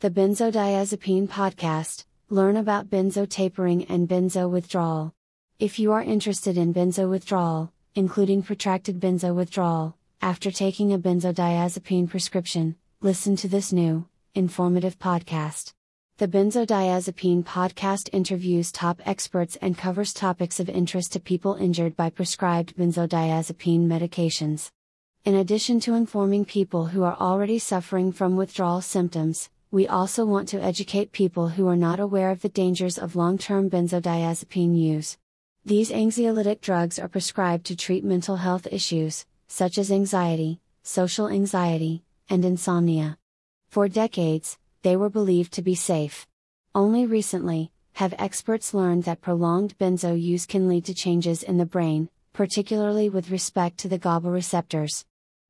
the Benzodiazepine Podcast. Learn about benzo tapering and benzo withdrawal. If you are interested in benzo withdrawal, including protracted benzo withdrawal, after taking a benzodiazepine prescription, listen to this new, informative podcast. The Benzodiazepine podcast interviews top experts and covers topics of interest to people injured by prescribed benzodiazepine medications. In addition to informing people who are already suffering from withdrawal symptoms, we also want to educate people who are not aware of the dangers of long term benzodiazepine use. These anxiolytic drugs are prescribed to treat mental health issues, such as anxiety, social anxiety, and insomnia. For decades, they were believed to be safe. Only recently, have experts learned that prolonged benzo use can lead to changes in the brain, particularly with respect to the GABA receptors.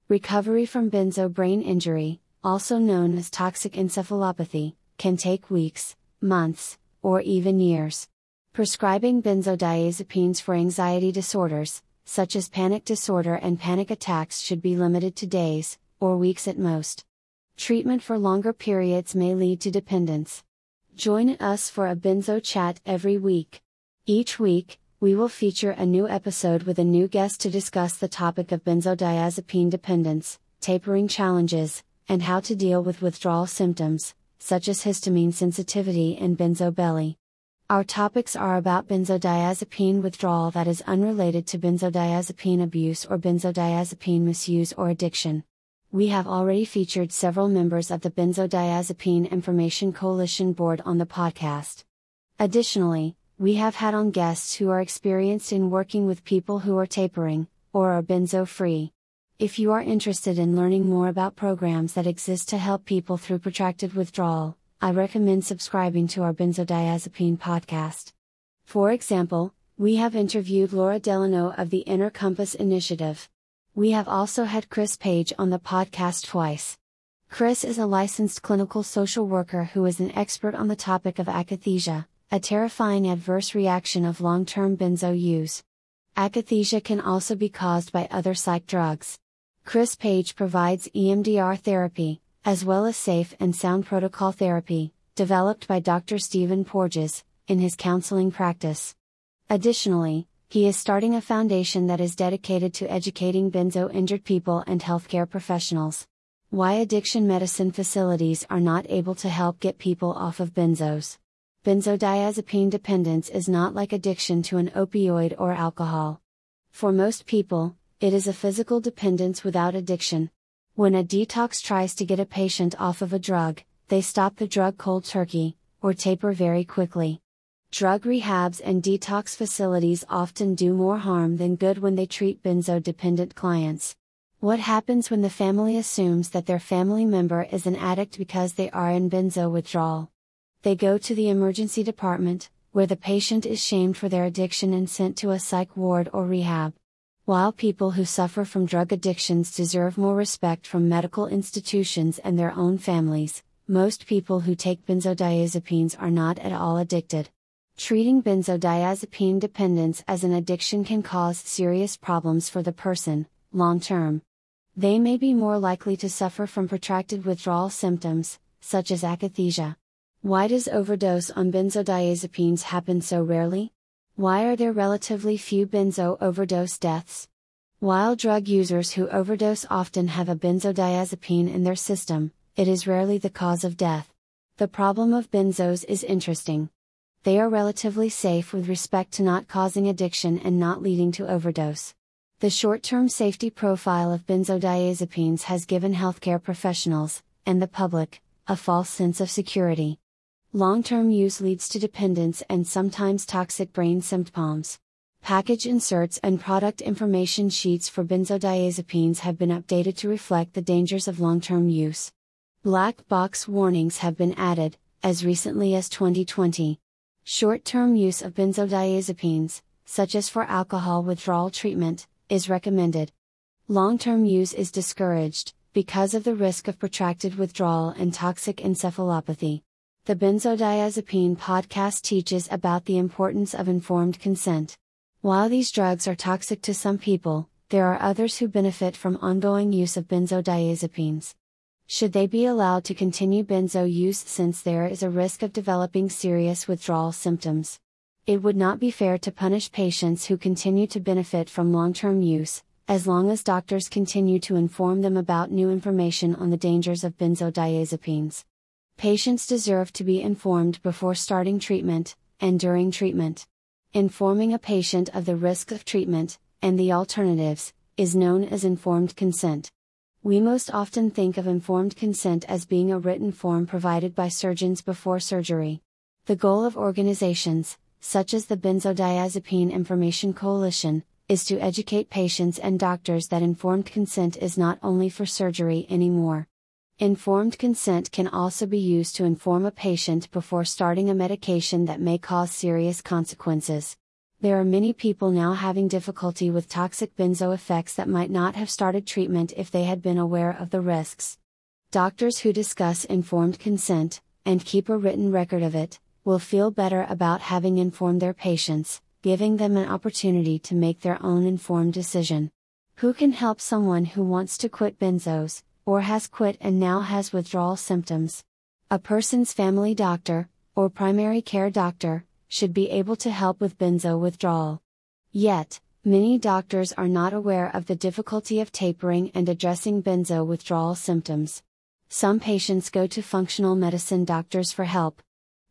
Recovery from benzo brain injury, also known as toxic encephalopathy, can take weeks, months, or even years. Prescribing benzodiazepines for anxiety disorders, such as panic disorder and panic attacks, should be limited to days, or weeks at most. Treatment for longer periods may lead to dependence. Join us for a benzo chat every week. Each week, we will feature a new episode with a new guest to discuss the topic of benzodiazepine dependence, tapering challenges, and how to deal with withdrawal symptoms, such as histamine sensitivity and benzo belly. Our topics are about benzodiazepine withdrawal that is unrelated to benzodiazepine abuse or benzodiazepine misuse or addiction. We have already featured several members of the Benzodiazepine Information Coalition board on the podcast. Additionally, we have had on guests who are experienced in working with people who are tapering, or are benzo free. If you are interested in learning more about programs that exist to help people through protracted withdrawal, I recommend subscribing to our benzodiazepine podcast. For example, we have interviewed Laura Delano of the Inner Compass Initiative. We have also had Chris Page on the podcast twice. Chris is a licensed clinical social worker who is an expert on the topic of akathisia, a terrifying adverse reaction of long term benzo use. Akathisia can also be caused by other psych drugs. Chris Page provides EMDR therapy, as well as safe and sound protocol therapy, developed by Dr. Stephen Porges, in his counseling practice. Additionally, he is starting a foundation that is dedicated to educating benzo injured people and healthcare professionals. Why addiction medicine facilities are not able to help get people off of benzos. Benzodiazepine dependence is not like addiction to an opioid or alcohol. For most people, it is a physical dependence without addiction. When a detox tries to get a patient off of a drug, they stop the drug cold turkey, or taper very quickly. Drug rehabs and detox facilities often do more harm than good when they treat benzo dependent clients. What happens when the family assumes that their family member is an addict because they are in benzo withdrawal? They go to the emergency department, where the patient is shamed for their addiction and sent to a psych ward or rehab. While people who suffer from drug addictions deserve more respect from medical institutions and their own families, most people who take benzodiazepines are not at all addicted. Treating benzodiazepine dependence as an addiction can cause serious problems for the person, long term. They may be more likely to suffer from protracted withdrawal symptoms, such as akathisia. Why does overdose on benzodiazepines happen so rarely? Why are there relatively few benzo overdose deaths? While drug users who overdose often have a benzodiazepine in their system, it is rarely the cause of death. The problem of benzos is interesting. They are relatively safe with respect to not causing addiction and not leading to overdose. The short term safety profile of benzodiazepines has given healthcare professionals, and the public, a false sense of security. Long term use leads to dependence and sometimes toxic brain symptoms. Package inserts and product information sheets for benzodiazepines have been updated to reflect the dangers of long term use. Black box warnings have been added, as recently as 2020. Short term use of benzodiazepines, such as for alcohol withdrawal treatment, is recommended. Long term use is discouraged, because of the risk of protracted withdrawal and toxic encephalopathy. The Benzodiazepine podcast teaches about the importance of informed consent. While these drugs are toxic to some people, there are others who benefit from ongoing use of benzodiazepines. Should they be allowed to continue benzo use since there is a risk of developing serious withdrawal symptoms? It would not be fair to punish patients who continue to benefit from long term use, as long as doctors continue to inform them about new information on the dangers of benzodiazepines. Patients deserve to be informed before starting treatment, and during treatment. Informing a patient of the risks of treatment, and the alternatives, is known as informed consent. We most often think of informed consent as being a written form provided by surgeons before surgery. The goal of organizations, such as the Benzodiazepine Information Coalition, is to educate patients and doctors that informed consent is not only for surgery anymore. Informed consent can also be used to inform a patient before starting a medication that may cause serious consequences. There are many people now having difficulty with toxic benzo effects that might not have started treatment if they had been aware of the risks. Doctors who discuss informed consent, and keep a written record of it, will feel better about having informed their patients, giving them an opportunity to make their own informed decision. Who can help someone who wants to quit benzos, or has quit and now has withdrawal symptoms? A person's family doctor, or primary care doctor, should be able to help with benzo withdrawal. Yet, many doctors are not aware of the difficulty of tapering and addressing benzo withdrawal symptoms. Some patients go to functional medicine doctors for help.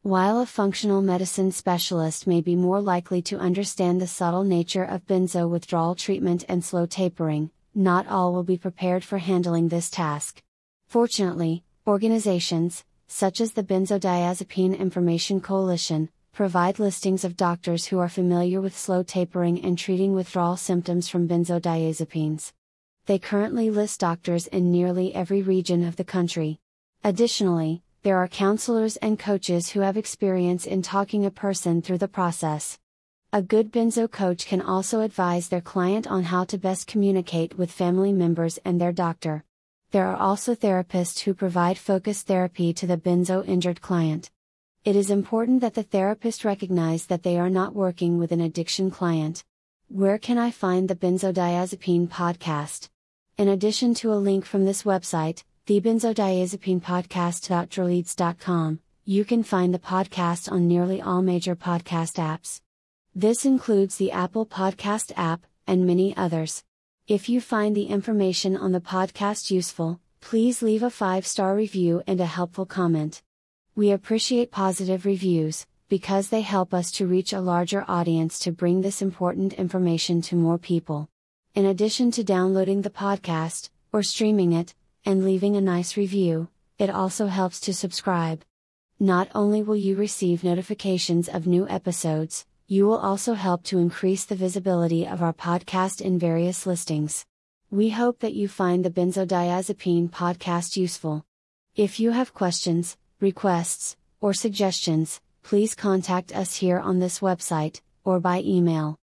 While a functional medicine specialist may be more likely to understand the subtle nature of benzo withdrawal treatment and slow tapering, not all will be prepared for handling this task. Fortunately, organizations, such as the Benzodiazepine Information Coalition, provide listings of doctors who are familiar with slow tapering and treating withdrawal symptoms from benzodiazepines. They currently list doctors in nearly every region of the country. Additionally, there are counselors and coaches who have experience in talking a person through the process. A good benzo coach can also advise their client on how to best communicate with family members and their doctor. There are also therapists who provide focused therapy to the benzo injured client. It is important that the therapist recognize that they are not working with an addiction client. Where can I find the Benzodiazepine podcast? In addition to a link from this website, thebenzodiazepinepodcast.droleads.com, you can find the podcast on nearly all major podcast apps. This includes the Apple Podcast app, and many others. If you find the information on the podcast useful, please leave a 5 star review and a helpful comment. We appreciate positive reviews, because they help us to reach a larger audience to bring this important information to more people. In addition to downloading the podcast, or streaming it, and leaving a nice review, it also helps to subscribe. Not only will you receive notifications of new episodes, you will also help to increase the visibility of our podcast in various listings. We hope that you find the Benzodiazepine podcast useful. If you have questions, requests, or suggestions, please contact us here on this website, or by email.